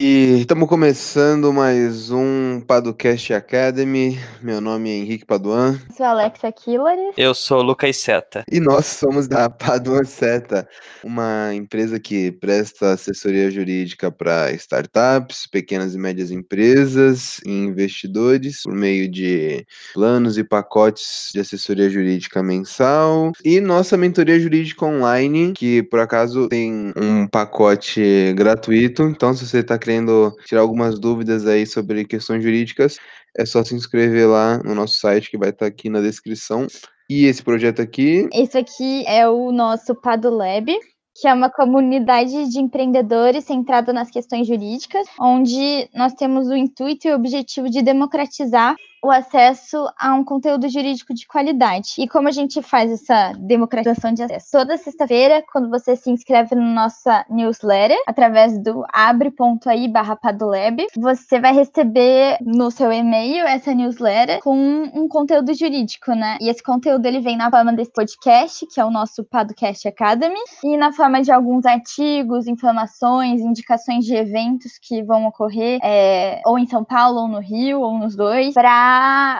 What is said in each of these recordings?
E estamos começando mais um Padocast Academy. Meu nome é Henrique Paduan. Sou Alexa Killares. Eu sou Lucas Seta. E nós somos da Paduan Seta, uma empresa que presta assessoria jurídica para startups, pequenas e médias empresas e investidores por meio de planos e pacotes de assessoria jurídica mensal e nossa mentoria jurídica online, que por acaso tem um pacote gratuito. Então, se você está querendo tirar algumas dúvidas aí sobre questões jurídicas, é só se inscrever lá no nosso site que vai estar aqui na descrição. E esse projeto aqui? Esse aqui é o nosso Padulab, que é uma comunidade de empreendedores centrada nas questões jurídicas, onde nós temos o intuito e o objetivo de democratizar o acesso a um conteúdo jurídico de qualidade. E como a gente faz essa democratização de acesso? Toda sexta-feira, quando você se inscreve na nossa newsletter, através do abre.ai barra Padolab, você vai receber no seu e-mail essa newsletter com um conteúdo jurídico, né? E esse conteúdo ele vem na forma desse podcast, que é o nosso Podcast Academy, e na forma de alguns artigos, informações, indicações de eventos que vão ocorrer é, ou em São Paulo, ou no Rio, ou nos dois, para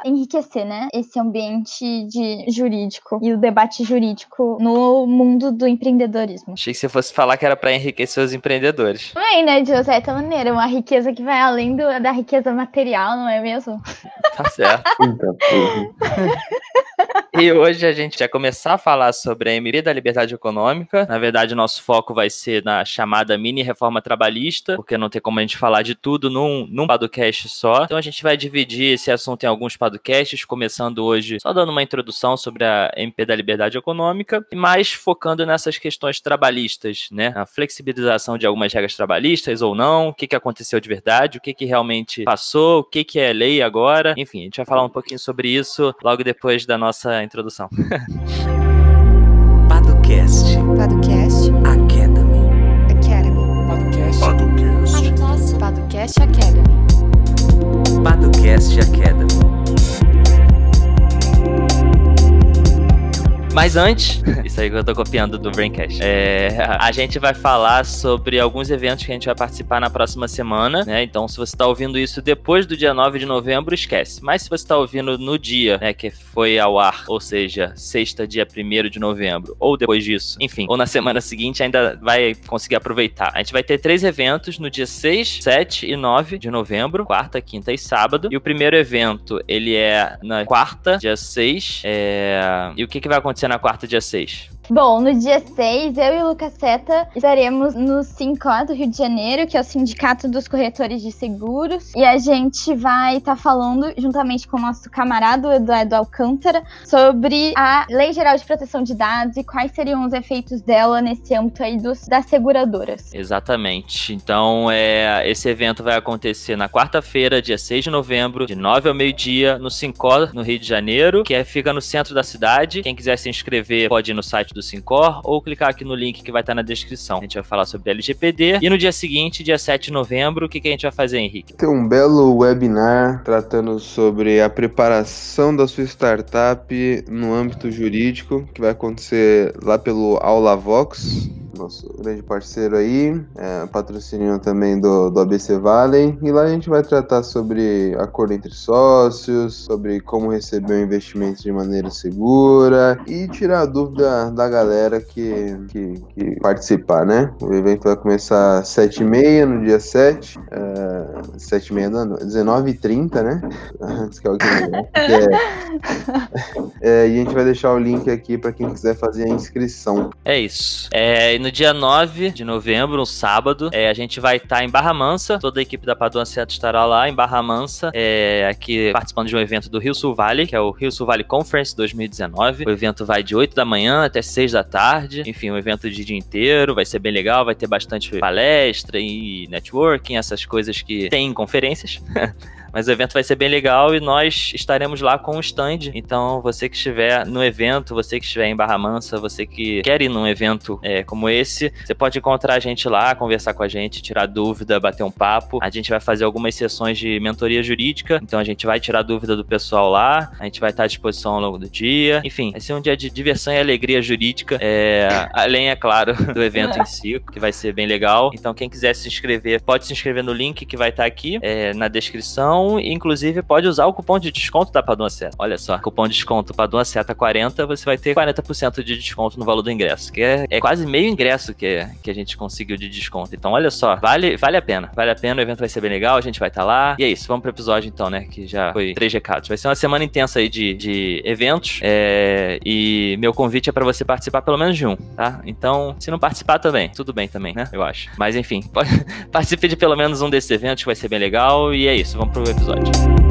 enriquecer, né, esse ambiente de jurídico e o debate jurídico no mundo do empreendedorismo. Achei que você fosse falar que era para enriquecer os empreendedores. Também, né, de certa maneira, uma riqueza que vai além do, da riqueza material, não é mesmo? Tá certo. e hoje a gente vai começar a falar sobre a MP da Liberdade Econômica. Na verdade, o nosso foco vai ser na chamada mini reforma trabalhista, porque não tem como a gente falar de tudo num, num podcast só. Então a gente vai dividir esse assunto tem alguns podcasts, começando hoje só dando uma introdução sobre a MP da Liberdade Econômica, e mais focando nessas questões trabalhistas, né? A flexibilização de algumas regras trabalhistas ou não, o que, que aconteceu de verdade, o que, que realmente passou, o que, que é lei agora. Enfim, a gente vai falar um pouquinho sobre isso logo depois da nossa introdução. Padocast. Podcast. Academy. Academy. Podcast. Podcast. Podcast Academy. Padocast Academy. Mas antes, isso aí que eu tô copiando do Braincast, é, a gente vai falar sobre alguns eventos que a gente vai participar na próxima semana, né? Então, se você tá ouvindo isso depois do dia 9 de novembro, esquece. Mas se você tá ouvindo no dia, né, que foi ao ar, ou seja, sexta, dia 1 de novembro, ou depois disso, enfim, ou na semana seguinte, ainda vai conseguir aproveitar. A gente vai ter três eventos no dia 6, 7 e 9 de novembro, quarta, quinta e sábado. E o primeiro evento, ele é na quarta, dia 6. É... E o que, que vai acontecer na quarta, dia 6? Bom, no dia 6, eu e o Lucas Seta estaremos no SINCO do Rio de Janeiro, que é o Sindicato dos Corretores de Seguros, e a gente vai estar tá falando, juntamente com o nosso camarada Eduardo Alcântara, sobre a Lei Geral de Proteção de Dados e quais seriam os efeitos dela nesse âmbito aí dos, das seguradoras. Exatamente. Então, é, esse evento vai acontecer na quarta-feira, dia 6 de novembro, de 9 ao meio-dia, no SINCO, no Rio de Janeiro, que é, fica no centro da cidade. Quem quiser se inscrever pode ir no site do Sincor ou clicar aqui no link que vai estar na descrição. A gente vai falar sobre LGPD e no dia seguinte, dia 7 de novembro, o que, que a gente vai fazer, Henrique? Tem um belo webinar tratando sobre a preparação da sua startup no âmbito jurídico, que vai acontecer lá pelo Aula Vox, nosso grande parceiro aí, é, patrocínio também do, do ABC Valley. E lá a gente vai tratar sobre acordo entre sócios, sobre como receber um investimento de maneira segura e tirar a dúvida da galera que, que, que participar, né? O evento vai começar às 7h30 no dia 7, uh, 7h30 não, 19h30, né? Antes que alguém. É, é, e a gente vai deixar o link aqui para quem quiser fazer a inscrição. É isso. É, e no dia 9 de novembro, um sábado, é, a gente vai estar tá em Barra Mansa. Toda a equipe da Paduan Seto estará lá em Barra Mansa, é, aqui participando de um evento do Rio Sul Valley, que é o Rio Sul Valley Conference 2019. O evento vai de 8 da manhã até 6 da tarde. Enfim, um evento de dia inteiro, vai ser bem legal, vai ter bastante palestra e networking, essas coisas que tem em conferências. Mas o evento vai ser bem legal e nós estaremos lá com o stand. Então, você que estiver no evento, você que estiver em Barra Mansa, você que quer ir num evento é, como esse, você pode encontrar a gente lá, conversar com a gente, tirar dúvida, bater um papo. A gente vai fazer algumas sessões de mentoria jurídica, então a gente vai tirar dúvida do pessoal lá, a gente vai estar à disposição ao longo do dia. Enfim, vai ser um dia de diversão e alegria jurídica, é, além, é claro, do evento em si, que vai ser bem legal. Então, quem quiser se inscrever, pode se inscrever no link que vai estar aqui é, na descrição. E, inclusive, pode usar o cupom de desconto da Padua Seta. Olha só, cupom de desconto Padua Seta 40, você vai ter 40% de desconto no valor do ingresso, que é, é quase meio ingresso que, que a gente conseguiu de desconto. Então, olha só, vale, vale a pena. Vale a pena, o evento vai ser bem legal, a gente vai estar lá. E é isso, vamos pro episódio então, né? Que já foi três recados. Vai ser uma semana intensa aí de, de eventos. É, e meu convite é para você participar pelo menos de um, tá? Então, se não participar também, tudo bem também, né? Eu acho. Mas enfim, pode, participe de pelo menos um desses eventos que vai ser bem legal. E é isso, vamos pro episódio. Acho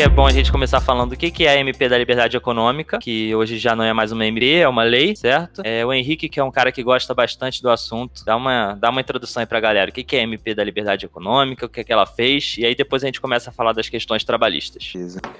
é bom a gente começar falando o que que é a MP da Liberdade Econômica, que hoje já não é mais uma MP, é uma lei, certo? É, o Henrique, que é um cara que gosta bastante do assunto, dá uma, dá uma introdução aí pra galera. O que que é a MP da Liberdade Econômica, o que é que ela fez, e aí depois a gente começa a falar das questões trabalhistas.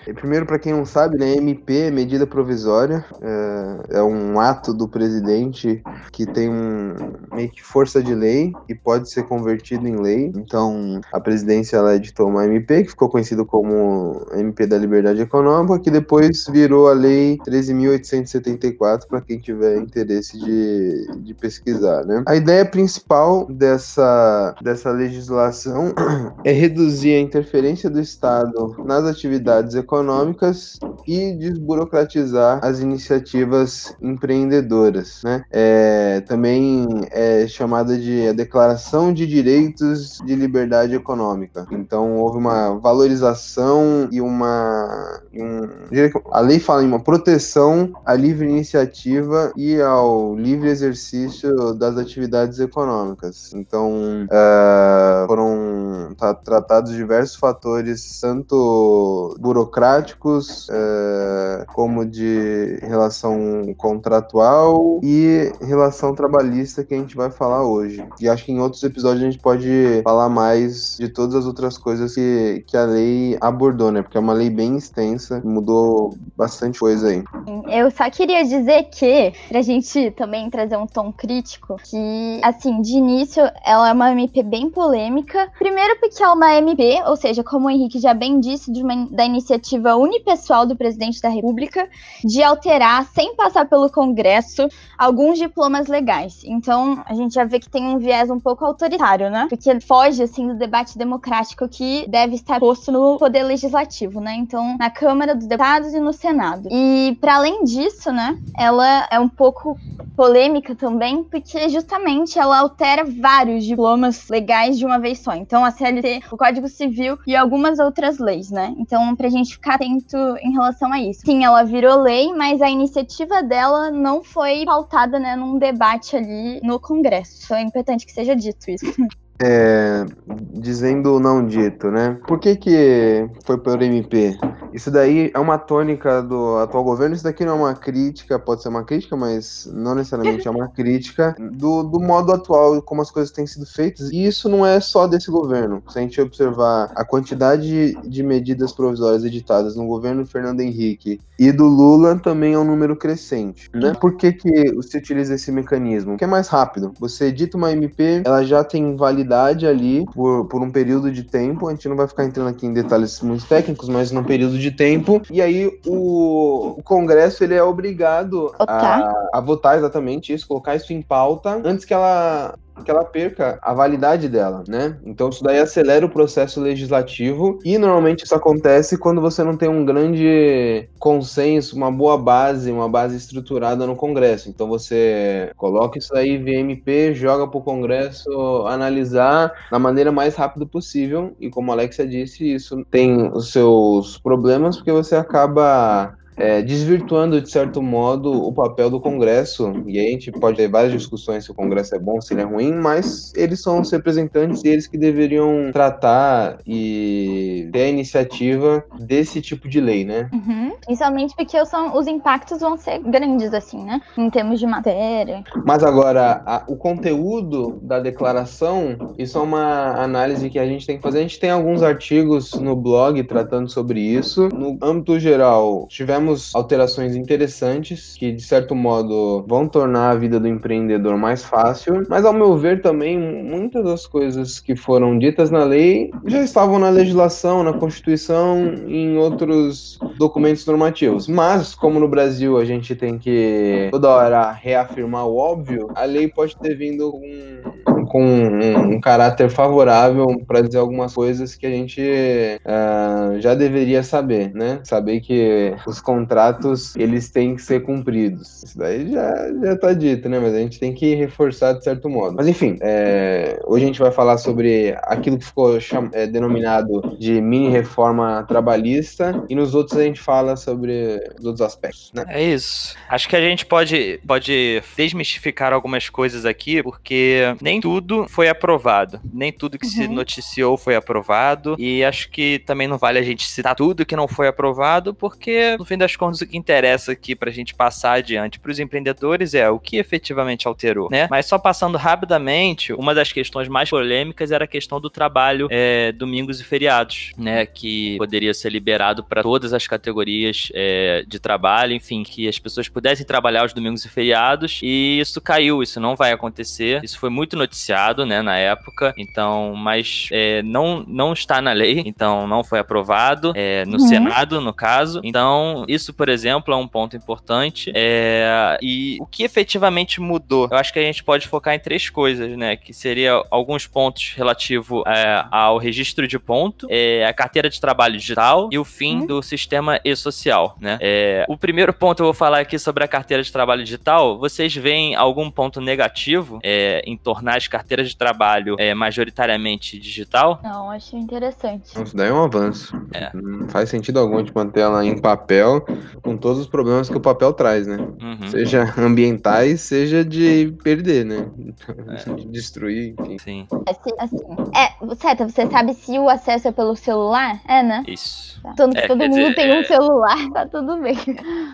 E primeiro, para quem não sabe, né, MP medida provisória, é, é um ato do presidente que tem um meio que força de lei e pode ser convertido em lei. Então, a presidência ela editou uma MP que ficou conhecido como MP da Liberdade Econômica, que depois virou a Lei 13.874, para quem tiver interesse de, de pesquisar. Né? A ideia principal dessa, dessa legislação é reduzir a interferência do Estado nas atividades econômicas e desburocratizar as iniciativas empreendedoras. Né? É, também é chamada de a Declaração de Direitos de Liberdade Econômica. Então, houve uma valorização e uma. Um, a lei fala em uma proteção à livre iniciativa e ao livre exercício das atividades econômicas. Então, uh, foram tá, tratados diversos fatores, tanto burocráticos, uh, como de relação contratual e relação trabalhista que a gente vai falar hoje. E acho que em outros episódios a gente pode falar mais de todas as outras coisas que, que a lei abordou, né? Porque é uma lei bem extensa, mudou bastante coisa aí. Eu só queria dizer que, pra gente também trazer um tom crítico, que, assim, de início, ela é uma MP bem polêmica. Primeiro porque é uma MP, ou seja, como o Henrique já bem disse, uma, da iniciativa unipessoal do presidente da República, de alterar, sem passar pelo Congresso, alguns diplomas legais. Então, a gente já vê que tem um viés um pouco autoritário, né? Porque foge, assim, do debate democrático que deve estar posto no poder legislativo, né? Então, na Câmara dos Deputados e no Senado. E, para além disso, né, ela é um pouco polêmica também, porque justamente ela altera vários diplomas legais de uma vez só. Então, a CLT, o Código Civil e algumas outras leis, né? Então, pra gente ficar atento em relação a isso. Sim, ela virou lei, mas a iniciativa dela não foi pautada, né, num debate ali no Congresso. É importante que seja dito isso. É, dizendo o não dito, né? Por que, que foi por MP? Isso daí é uma tônica do atual governo. Isso daqui não é uma crítica, pode ser uma crítica, mas não necessariamente é uma crítica do, do modo atual, como as coisas têm sido feitas. E isso não é só desse governo. Se a gente observar a quantidade de medidas provisórias editadas no governo Fernando Henrique e do Lula, também é um número crescente. Né? Por que, que se utiliza esse mecanismo? Porque é mais rápido. Você edita uma MP, ela já tem validade ali por, por um período de tempo. A gente não vai ficar entrando aqui em detalhes muito técnicos, mas num período de tempo. E aí o, o Congresso ele é obrigado a, a votar exatamente isso, colocar isso em pauta antes que ela que ela perca a validade dela, né? Então isso daí acelera o processo legislativo e normalmente isso acontece quando você não tem um grande consenso, uma boa base, uma base estruturada no Congresso. Então você coloca isso aí via MP, joga para o Congresso analisar da maneira mais rápida possível e como a Alexia disse, isso tem os seus problemas porque você acaba é, desvirtuando, de certo modo, o papel do Congresso. E aí a gente pode ter várias discussões se o Congresso é bom, se ele é ruim, mas eles são os representantes e eles que deveriam tratar e ter a iniciativa desse tipo de lei, né? Uhum. Principalmente porque são, os impactos vão ser grandes, assim, né? Em termos de matéria. Mas agora, a- o conteúdo da declaração, isso é uma análise que a gente tem que fazer. A gente tem alguns artigos no blog tratando sobre isso. No âmbito geral, tivemos alterações interessantes que, de certo modo, vão tornar a vida do empreendedor mais fácil. Mas, ao meu ver, também, muitas das coisas que foram ditas na lei já estavam na legislação, na Constituição e em outros documentos normativos. Mas, como no Brasil a gente tem que toda hora reafirmar o óbvio, a lei pode ter vindo com, com um, um caráter favorável para dizer algumas coisas que a gente ah, já deveria saber, né? Saber que os contratos eles têm que ser cumpridos. Isso daí já, já tá dito, né? Mas a gente tem que reforçar de certo modo. Mas enfim, é, hoje a gente vai falar sobre aquilo que ficou é, denominado de mini reforma trabalhista e nos outros a gente fala sobre os outros aspectos, né? É isso. Acho que a gente pode, pode desmistificar algumas coisas aqui, porque nem tudo foi aprovado. Nem tudo que se Uhum. noticiou foi aprovado. E acho que também não vale a gente citar tudo que não foi aprovado, porque no fim das contas o que interessa aqui pra gente passar adiante pros empreendedores é o que efetivamente alterou, né? Mas só passando rapidamente, uma das questões mais polêmicas era a questão do trabalho é, domingos e feriados, né? Que poderia ser liberado para todas as categorias é, de trabalho, enfim, que as pessoas pudessem trabalhar os domingos e feriados. E isso caiu, isso não vai acontecer. Isso foi muito noticiado, né, na época. Então, mas é, não, não está na lei, então não foi aprovado é, no Uhum. Senado, no caso. Então, isso, por exemplo, é um ponto importante. É, e o que efetivamente mudou? Eu acho que a gente pode focar em três coisas, né? Que seria alguns pontos relativo é, ao registro de ponto, é, a carteira de trabalho digital e o fim Uhum. do sistema e-social, né? É, o primeiro ponto eu vou falar aqui sobre a carteira de trabalho digital. Vocês veem algum ponto negativo em tornar as carteiras de trabalho é, majoritariamente digital? Não, achei interessante. Isso daí é um avanço. É. Não faz sentido algum a gente manter ela em papel, com todos os problemas que o papel traz, né? Uhum. Seja ambientais, seja de perder, né? É. De destruir, enfim. Sim, Assim, assim. É, Seta, você sabe se o acesso é pelo celular? É, né? isso. Tá. Tanto que É, todo mundo dizer, tem é- um celular, tá tudo bem.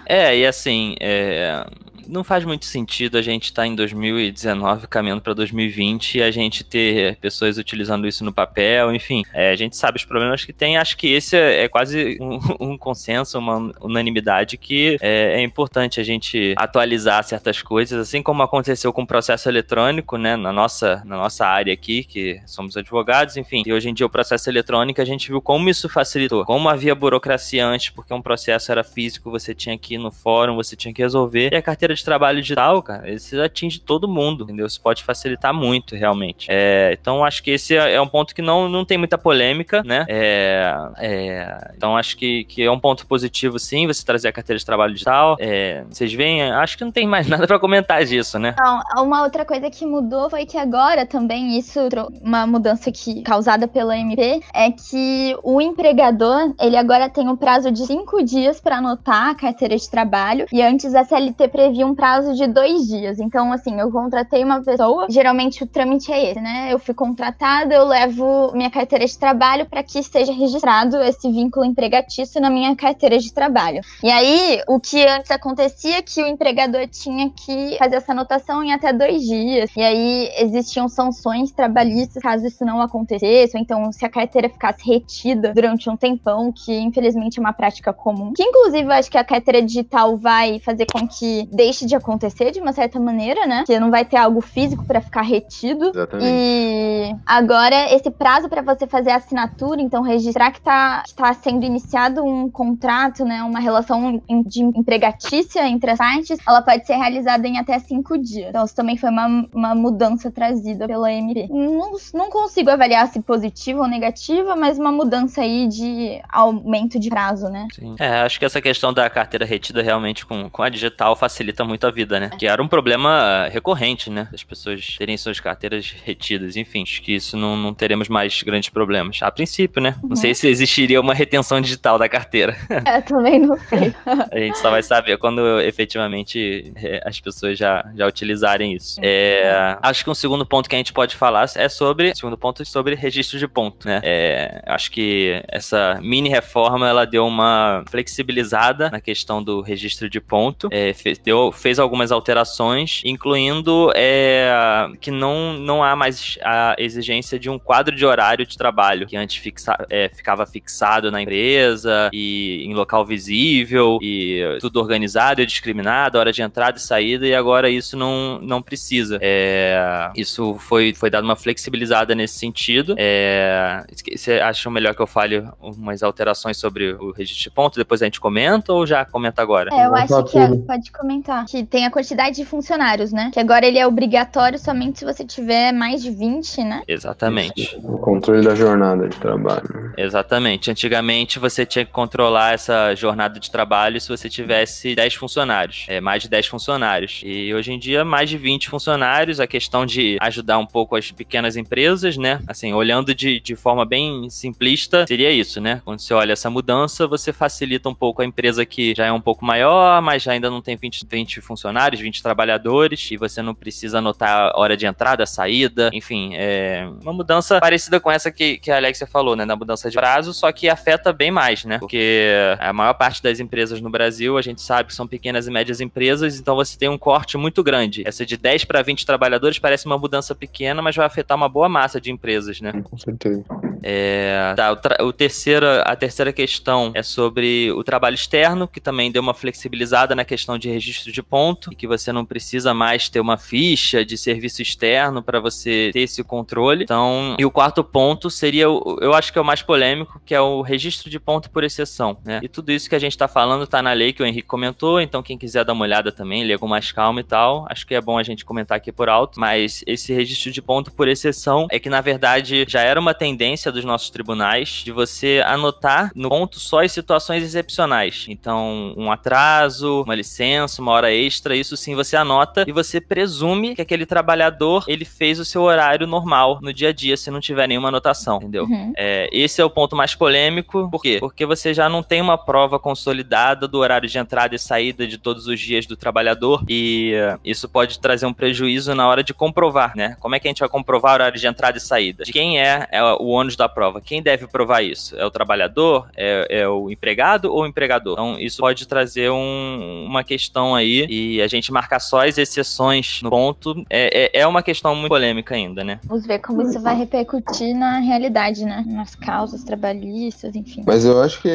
É, e assim, é, não faz muito sentido a gente estar em 2019 caminhando para 2020 e a gente ter pessoas utilizando isso no papel, enfim. É, a gente sabe os problemas que tem. Acho que esse é, é quase um, um consenso, uma unanimidade que é, é importante a gente atualizar certas coisas, assim como aconteceu com o processo eletrônico, né, na nossa, na nossa área aqui, que somos advogados, enfim. E hoje em dia o processo eletrônico a gente viu como isso facilitou, como havia burocracia antes, porque um processo era físico, você tinha que ir no fórum, você tinha que resolver. E a carteira de trabalho digital, cara, isso atinge todo mundo, entendeu? Isso pode facilitar muito, realmente. É, então, acho que esse é um ponto que não, não tem muita polêmica, né? É, é, então, acho que, que é um ponto positivo, sim, você trazer a carteira de trabalho digital. É, vocês veem, acho que não tem mais nada pra comentar disso, né? Não, uma outra coisa que mudou foi que agora também, isso, uma mudança que causada pela MP, é que o empregador, ele agora tem um prazo de cinco dias para anotar a carteira de trabalho, e antes a CLT previa um prazo de dois dias. Então, assim, eu contratei uma pessoa, geralmente o trâmite é esse, né? Eu fui contratada, eu levo minha carteira de trabalho para que esteja registrado esse vínculo empregatício na minha carteira de trabalho. E aí, o que antes acontecia é que o empregador tinha que fazer essa anotação em até dois dias. E aí, existiam sanções trabalhistas caso isso não acontecesse, ou então se a carteira ficasse retida durante um tempão, que infelizmente é uma prática comum. Que inclusive eu acho que a carteira digital vai fazer com que deixe de acontecer de uma certa maneira, né? Que não vai ter algo físico para ficar retido. Exatamente. E agora, esse prazo para você fazer a assinatura, então registrar que está tá sendo iniciado um contrato, né, uma relação de empregatícia entre as partes, ela pode ser realizada em até cinco dias. Então, isso também foi uma, uma mudança trazida pela MP. Não, não consigo avaliar se positiva ou negativa, mas uma mudança aí de aumento de prazo, né? Sim. É, acho que essa questão da carteira retida realmente com, com a digital facilita muito a vida, né? Que era um problema recorrente, né? Das pessoas terem suas carteiras retidas. Enfim, acho que isso não, não teremos mais grandes problemas. A princípio, né? Não sei se existiria uma retenção digital da carteira. Eu também não sei. A gente só vai saber quando efetivamente é, as pessoas já, já utilizarem isso. É, acho que um segundo ponto que a gente pode falar é sobre. Segundo ponto é sobre registro de ponto, né? É, acho que essa mini reforma ela deu uma flexibilizada na questão do registro de ponto. É, deu, fez algumas alterações, incluindo é, que não, não há mais a exigência de um quadro de horário de trabalho, que antes fixa, é, ficava fixado na empresa e em local visível e tudo organizado e discriminado, hora de entrada e saída, e agora isso não, não precisa. É, isso foi, foi dado uma flexibilizada nesse sentido. É, você acha melhor que eu fale umas alterações sobre o registro de ponto, depois a gente comenta ou já comenta agora? É, eu acho que é, pode comentar. Que tem a quantidade de funcionários, né? Que agora ele é obrigatório somente se você tiver mais de 20, né? Exatamente. O controle da jornada de trabalho. Exatamente. Antigamente você tinha que controlar essa jornada de trabalho se você tivesse 10 funcionários. É, mais de 10 funcionários. E hoje em dia, mais de 20 funcionários. A questão de ajudar um pouco as pequenas empresas, né? Assim, olhando de, de forma bem simplista, seria isso, né? Quando você olha essa mudança, você facilita um pouco a empresa que já é um pouco maior, mas já ainda não tem 20, 20 funcionários, 20 trabalhadores, e você não precisa anotar a hora de entrada, saída, enfim, é uma mudança parecida com essa que, que a Alexia falou, né? Na mudança de prazo, só que afeta bem mais, né? Porque a maior parte das empresas no Brasil, a gente sabe que são pequenas e médias empresas, então você tem um corte muito grande. Essa de 10 para 20 trabalhadores parece uma mudança pequena, mas vai afetar uma boa massa de empresas, né? Com certeza. É, tá, o, o terceira, a terceira questão é sobre o trabalho externo, que também deu uma flexibilizada na questão de registro de ponto, e que você não precisa mais ter uma ficha de serviço externo para você ter esse controle. Então, e o quarto ponto seria, eu acho que é o mais polêmico, que é o registro de ponto por exceção, né? E tudo isso que a gente tá falando tá na lei que o Henrique comentou, então quem quiser dar uma olhada também, ler com mais calma e tal, acho que é bom a gente comentar aqui por alto, mas esse registro de ponto por exceção é que na verdade já era uma tendência dos nossos tribunais de você anotar no ponto só as situações excepcionais. Então, um atraso, uma licença, uma hora extra, isso sim você anota e você presume que aquele trabalhador ele fez o seu horário normal no dia a dia se não tiver nenhuma anotação, entendeu? Uhum. É, esse é o ponto mais polêmico. Por quê? Porque você já não tem uma prova consolidada do horário de entrada e saída de todos os dias do trabalhador e eh, isso pode trazer um prejuízo na hora de comprovar, né? Como é que a gente vai comprovar o horário de entrada e saída? De quem é, é o ônus da prova? Quem deve provar isso? É o trabalhador? É, é o empregado ou o empregador? Então, isso pode trazer um- uma questão aí e a gente marcar só as exceções no ponto é, é, é uma questão muito polêmica ainda, né? Vamos ver como isso vai repercutir na realidade, né? Nas causas trabalhistas, enfim. Mas eu acho que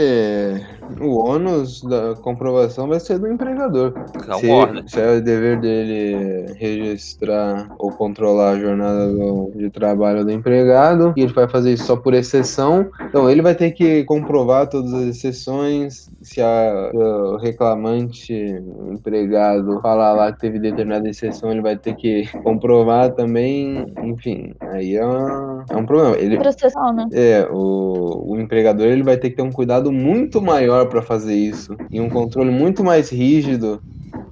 o ônus da comprovação vai ser do empregador. Concordo. Se, se é o dever dele registrar ou controlar a jornada do- de trabalho do empregado, e ele vai fazer isso só por exceção, então ele vai ter que comprovar todas as exceções. Se a, o reclamante, o falar lá que teve determinada exceção, ele vai ter que comprovar também. Enfim, aí é, uma- é um problema. Ele, né? é, o, o empregador ele vai ter que ter um cuidado muito maior para fazer isso e um controle muito mais rígido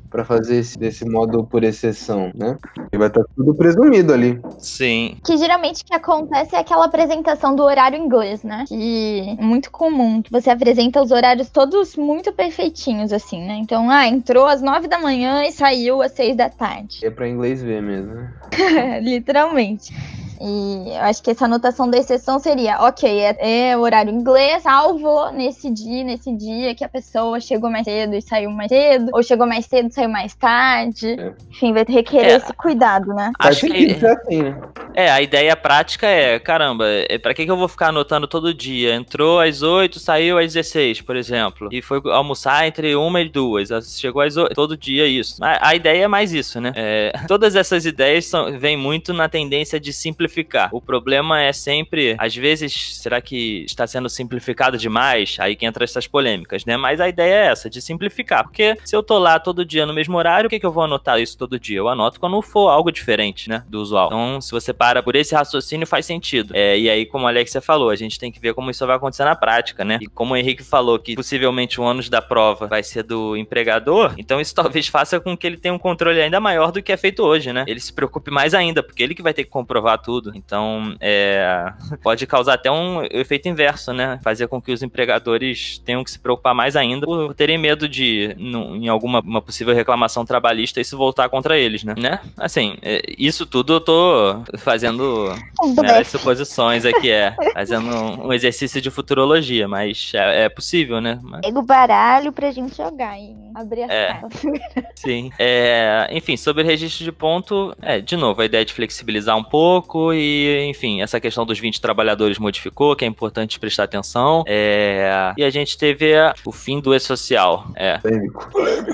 para fazer esse, desse modo por exceção, né? E vai estar tudo presumido ali. Sim. Que geralmente o que acontece é aquela apresentação do horário inglês, né? Que é muito comum. Que você apresenta os horários todos muito perfeitinhos, assim, né? Então, ah, entrou às nove da manhã e saiu às seis da tarde. É para inglês ver mesmo, né? Literalmente. E eu acho que essa anotação da exceção seria, ok, é, é horário inglês, salvo nesse dia, nesse dia que a pessoa chegou mais cedo e saiu mais cedo, ou chegou mais cedo e saiu mais tarde. É. Enfim, vai requerer É. esse cuidado, né? Acho que assim, né? É, a ideia prática é, caramba, é, pra que, que eu vou ficar anotando todo dia? Entrou às 8, saiu às 16, por exemplo. E foi almoçar entre uma e duas. Chegou às 8, todo dia isso. A, a ideia é mais isso, né? É, todas essas ideias são, vêm muito na tendência de simplificar. O problema é sempre, às vezes, será que está sendo simplificado demais? Aí que entra essas polêmicas, né? Mas a ideia é essa, de simplificar. Porque se eu tô lá todo dia no mesmo horário, o que, que eu vou anotar isso todo dia? Eu anoto quando for algo diferente, né? Do usual. Então, se você para para por esse raciocínio faz sentido. É, e aí, como a Alexia falou, a gente tem que ver como isso vai acontecer na prática, né? E como o Henrique falou que possivelmente o ônus da prova vai ser do empregador, então isso talvez faça com que ele tenha um controle ainda maior do que é feito hoje, né? Ele se preocupe mais ainda, porque ele que vai ter que comprovar tudo. Então, é, pode causar até um efeito inverso, né? Fazer com que os empregadores tenham que se preocupar mais ainda por terem medo de, em alguma uma possível reclamação trabalhista, isso voltar contra eles, né? né? Assim, é, isso tudo eu tô fazendo meras suposições aqui, é. Fazendo um exercício de futurologia, mas é, é possível, né? Mas- Pega o baralho pra gente jogar e abrir as É. Sim. É, enfim, sobre registro de ponto, é, de novo, a ideia de flexibilizar um pouco e, enfim, essa questão dos 20 trabalhadores modificou, que é importante prestar atenção. É, e a gente teve a- o fim do e-social. É. Polêmico.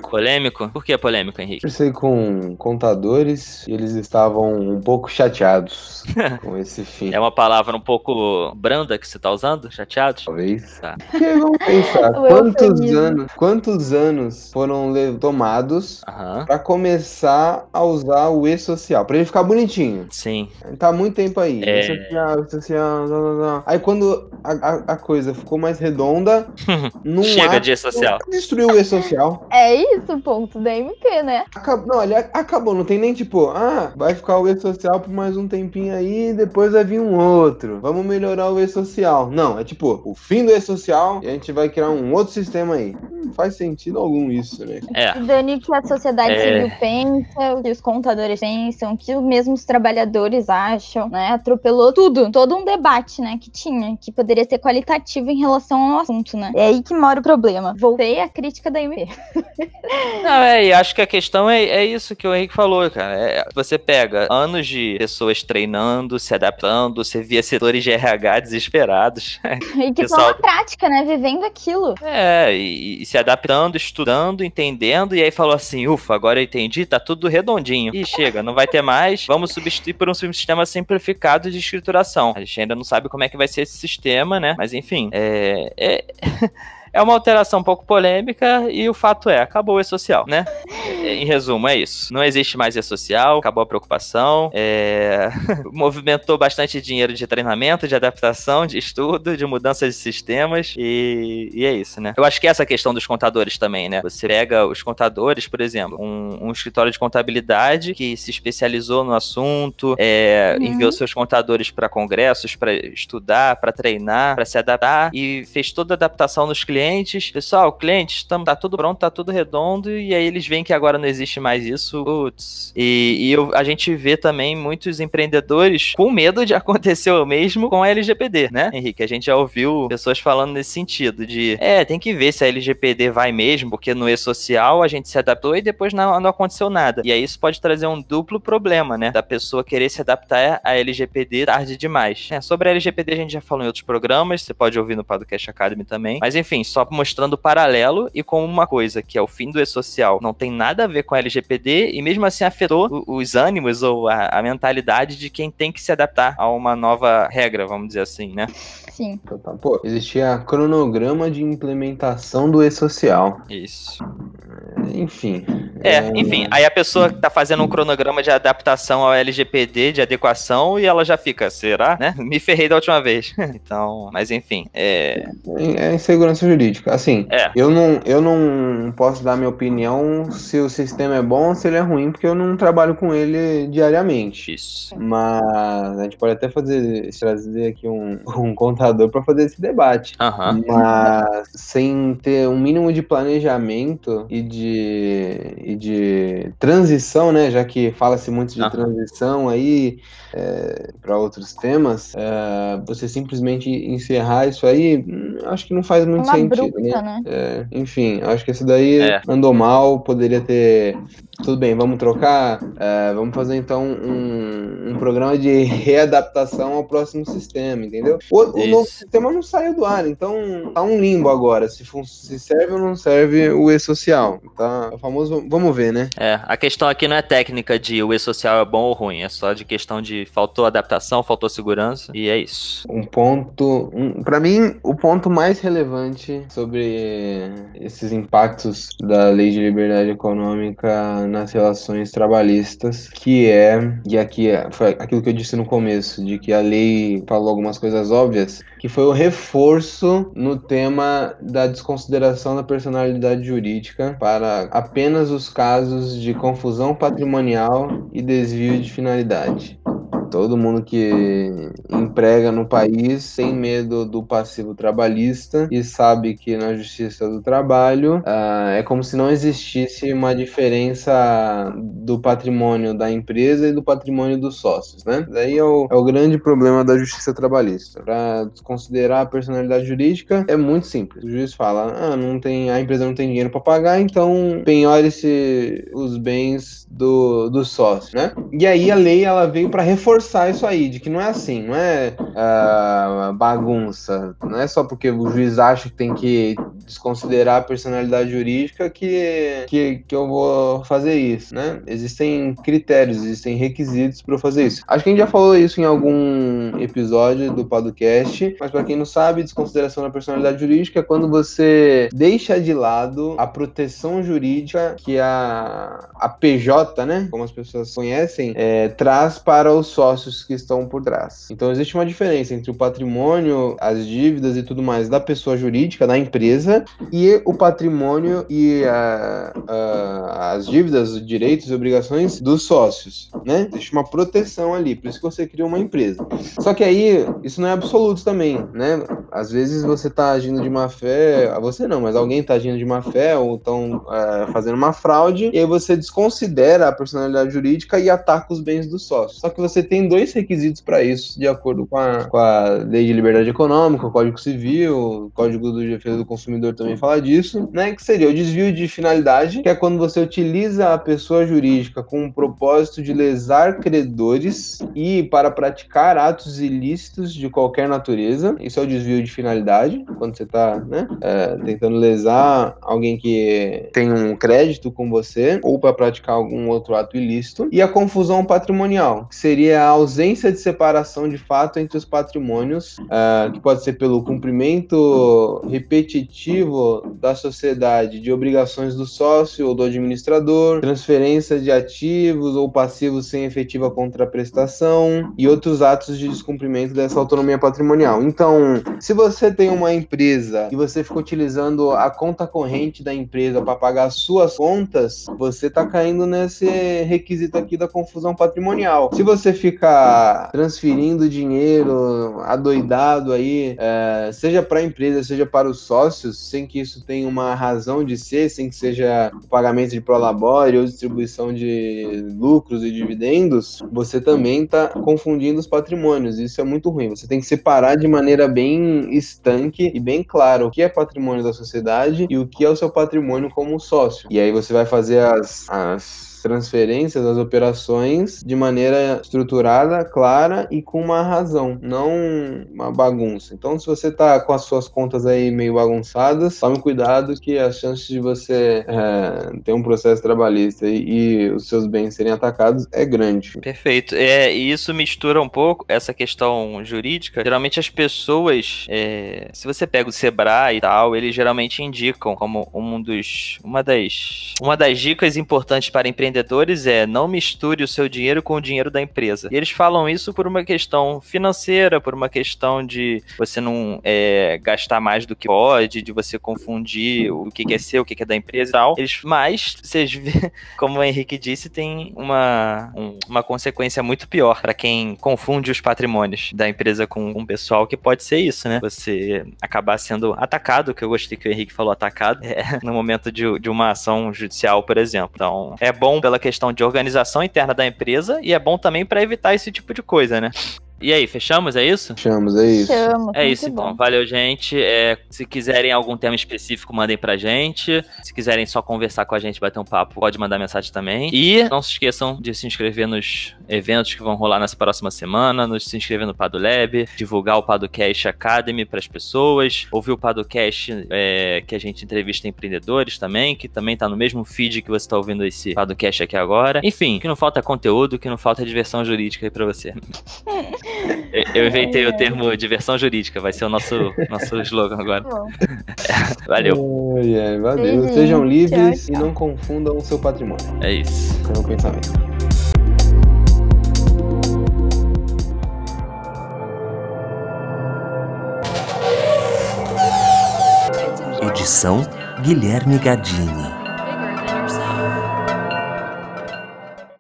Polêmico? Por que polêmico, Henrique? Conversei com contadores e eles estavam um pouco chateados com esse fim. É uma palavra um pouco branda que você tá usando? Chateados? Talvez. Tá. Porque vamos pensar, quantos anos, quantos anos foram tomados pra começar a usar o e-social? Pra ele ficar bonitinho. Sim. Tá há muito tempo aí. É. E-social, e-social, não, não, não. Aí quando a, a- a coisa ficou mais redonda, não Chega de e-social. Destruiu o e-social. É isso o ponto da MP, né? Acab- Não, ele a- acabou, não tem nem tipo, ah, vai ficar o e-social por mais um tempinho aí, depois vai vir um outro. Vamos melhorar o e-social. Não, é tipo, o fim do e-social e a gente vai criar um outro sistema aí. Não faz sentido algum isso, né? É. Dani, o que a sociedade É. civil pensa, o que os contadores pensam, o que os mesmos trabalhadores acham, né? Atropelou tudo, todo um debate, né, que tinha, que poderia ser qualitativo em relação ao assunto, né? É aí que mora o problema. Voltei à crítica da MP. Não, é, e acho que a questão é, é isso que o Henrique falou, cara. É, você pega anos de pessoas treinando, se adaptando, você via setores de RH desesperados. E que estão na prática, né? Vivendo aquilo. É, e, e se adaptando, estudando, entendendo, e aí falou assim: ufa, agora eu entendi, tá tudo redondinho. E chega, não vai ter mais, vamos substituir por um sistema simplificado de escrituração. A gente ainda não sabe como é que vai ser esse sistema, né? Mas enfim, é. é... É uma alteração um pouco polêmica e o fato é, acabou o e-social, né? Em resumo, é isso. Não existe mais e-social, acabou a preocupação, é... movimentou bastante dinheiro de treinamento, de adaptação, de estudo, de mudança de sistemas e... e é isso, né? Eu acho que essa questão dos contadores também, né? Você pega os contadores, por exemplo, um, um escritório de contabilidade que se especializou no assunto, é, Uhum. enviou seus contadores para congressos, para estudar, para treinar, para se adaptar e fez toda a adaptação nos clientes. Pessoal, clientes, tá tudo pronto, tá tudo redondo e aí eles veem que agora não existe mais isso. Putz. E, e eu- a gente vê também muitos empreendedores com medo de acontecer o mesmo com a LGPD, né, Henrique? A gente já ouviu pessoas falando nesse sentido de, é, tem que ver se a LGPD vai mesmo, porque no e-social a gente se adaptou e depois não, não aconteceu nada. E aí isso pode trazer um duplo problema, né, da pessoa querer se adaptar à LGPD tarde demais. É, sobre a LGPD a gente já falou em outros programas, você pode ouvir no Podcast Academy também. Mas enfim, só mostrando o paralelo e como uma coisa que é o fim do e-social não tem nada a ver com a LGPD e mesmo assim afetou os ânimos ou a, a mentalidade de quem tem que se adaptar a uma nova regra, vamos dizer assim, né? Sim. Pô, existia cronograma de implementação do e-social. Isso. Enfim. É, enfim, aí a pessoa tá fazendo um cronograma de adaptação ao LGPD, de adequação, e ela já fica, será? Né? Me ferrei da última vez. então, mas enfim, é. É insegurança jurídica. Assim, É. eu não, eu não posso dar minha opinião se o sistema é bom ou se ele é ruim, porque eu não trabalho com ele diariamente. Isso. Mas a gente pode até fazer, trazer aqui um, um contador para fazer esse debate. Mas sem ter um mínimo de planejamento e de, e de transição, né? Já que fala-se muito de transição aí para outros temas, é, você simplesmente encerrar isso aí, hum, acho que não faz muito Uma sentido, bruta, né? né? É, enfim, acho que esse daí É. andou mal, poderia ter. Tudo bem, vamos trocar? É, vamos fazer então um, um programa de readaptação ao próximo sistema, entendeu? O, o novo sistema não saiu do ar, então tá um limbo agora. Se, se serve ou não serve o e-social. Tá o famoso. Vamos ver, né? É, a questão aqui não é técnica de o e-social é bom ou ruim, é só de questão de faltou adaptação, faltou segurança, e é isso. Um ponto. Um, para mim, o ponto mais relevante sobre esses impactos da lei de liberdade econômica na- nas relações trabalhistas, que é, e aqui é- foi aquilo que eu disse no começo, de que a lei falou algumas coisas óbvias, que foi o reforço no tema da desconsideração da personalidade jurídica para apenas os casos de confusão patrimonial e desvio de finalidade. Todo mundo que emprega no país tem medo do passivo trabalhista e sabe que na justiça do trabalho ah, é como se não existisse uma diferença do patrimônio da empresa e do patrimônio dos sócios, né? Daí é o, é o grande problema da justiça trabalhista. Para desconsiderar a personalidade jurídica é muito simples. O juiz fala, ah, não tem, a empresa não tem dinheiro para pagar, então penhore-se os bens do, do sócio, né? E aí a lei ela veio para reforçar isso aí, de que não é assim, não é ah, bagunça, não é só porque o juiz acha que tem que desconsiderar a personalidade jurídica que, que, que eu vou fazer isso, né? Existem critérios, existem requisitos para fazer isso. Acho que a gente já falou isso em algum episódio do podcast, mas para quem não sabe, desconsideração da personalidade jurídica é quando você deixa de lado a proteção jurídica que a, a PJ, né, como as pessoas conhecem, é, traz para os sócios que estão por trás. Então existe uma diferença entre o patrimônio, as dívidas e tudo mais da pessoa jurídica, da empresa, e o patrimônio e a- a- as dívidas, os direitos e obrigações dos sócios, né? Existe uma proteção ali, por isso que você cria uma empresa. Só que aí, isso não é absoluto também, né? Às vezes você tá agindo de má fé, a você não, mas alguém tá agindo de má fé ou estão fazendo uma fraude, e aí você desconsidera a personalidade jurídica e ataca os bens do sócio. Só que você tem dois requisitos para isso, de acordo com a, com a Lei de Liberdade Econômica, o Código Civil, o Código de Defesa do Consumidor também fala disso, né? Que seria o desvio de finalidade, que é quando você utiliza a pessoa jurídica com o propósito de lesar credores e para praticar atos ilícitos de qualquer natureza. Isso é o desvio de finalidade, quando você está né, é, tentando lesar alguém que tem um crédito com você ou para praticar algum outro ato ilícito. E a confusão patrimonial, que seria a ausência de separação de fato entre os patrimônios, ah, que pode ser pelo cumprimento repetitivo da sociedade de obrigações do sócio ou do administrador, transferência de ativos ou passivos sem efetiva contraprestação e outros atos de descumprimento dessa autonomia patrimonial. Então, se você tem uma empresa e você fica utilizando a conta corrente da empresa para pagar as suas contas, você está caindo nesse requisito aqui da confusão patrimonial. Se você ficar transferindo dinheiro adoidado aí, é, seja para a empresa, seja para os sócios, sem que isso tenha uma razão de ser, sem que seja pagamento de prolabore ou distribuição de lucros e dividendos, você também está confundindo os patrimônios. Isso é muito ruim. Você tem que separar de maneira bem estanque e bem clara o que é patrimônio da sociedade e o que é o seu patrimônio como sócio. E aí você vai fazer as, as transferências, as operações de maneira estruturada, clara e com uma razão, não uma bagunça. Então, se você tá com as suas contas aí meio bagunçadas, tome cuidado que as chances de você é, ter um processo trabalhista e, e os seus bens serem atacados é grande. Perfeito. É, e isso mistura um pouco essa questão jurídica. Geralmente as pessoas, é, se você pega o Sebrae e tal, eles geralmente indicam como um dos, uma das, uma das dicas importantes para empreendedores é não misture o seu dinheiro com o dinheiro da empresa. E eles falam isso por uma questão financeira, por uma questão de você não é, gastar mais do que pode, de você confundir o que, é seu, o que, é da empresa e tal. Eles, mas, vocês como o Henrique disse, tem uma, um- uma consequência muito pior para quem confunde os patrimônios da empresa com o pessoal, que pode ser isso, né? Você acabar sendo atacado, que eu gostei que o Henrique falou atacado, é, no momento de, de uma ação judicial, por exemplo. Então, é bom pela questão de organização interna da empresa e é bom também para evitar esse tipo de coisa, né? E aí, fechamos? É isso? Chamos, é isso. Chamo. É isso bom. então. Valeu, gente. É, se quiserem algum tema específico, mandem pra gente. Se quiserem só conversar com a gente, bater um papo, pode mandar mensagem também. E não se esqueçam de se inscrever nos eventos que vão rolar nessa próxima semana, nos se inscrever no Padolab, divulgar o Padocast Academy para as pessoas, ouvir o Padocast é, que a gente entrevista empreendedores também, que também tá no mesmo feed que você está ouvindo esse Padocast aqui agora. Enfim, que não falta conteúdo, que não falta diversão jurídica aí para você. Eu, eu inventei o termo diversão jurídica, vai ser o nosso, nosso slogan agora. Valeu, ai, valeu. Sejam livres Tchau, e não confundam o seu patrimônio. é isso. É um pensamento. Edição Guilherme Gadini.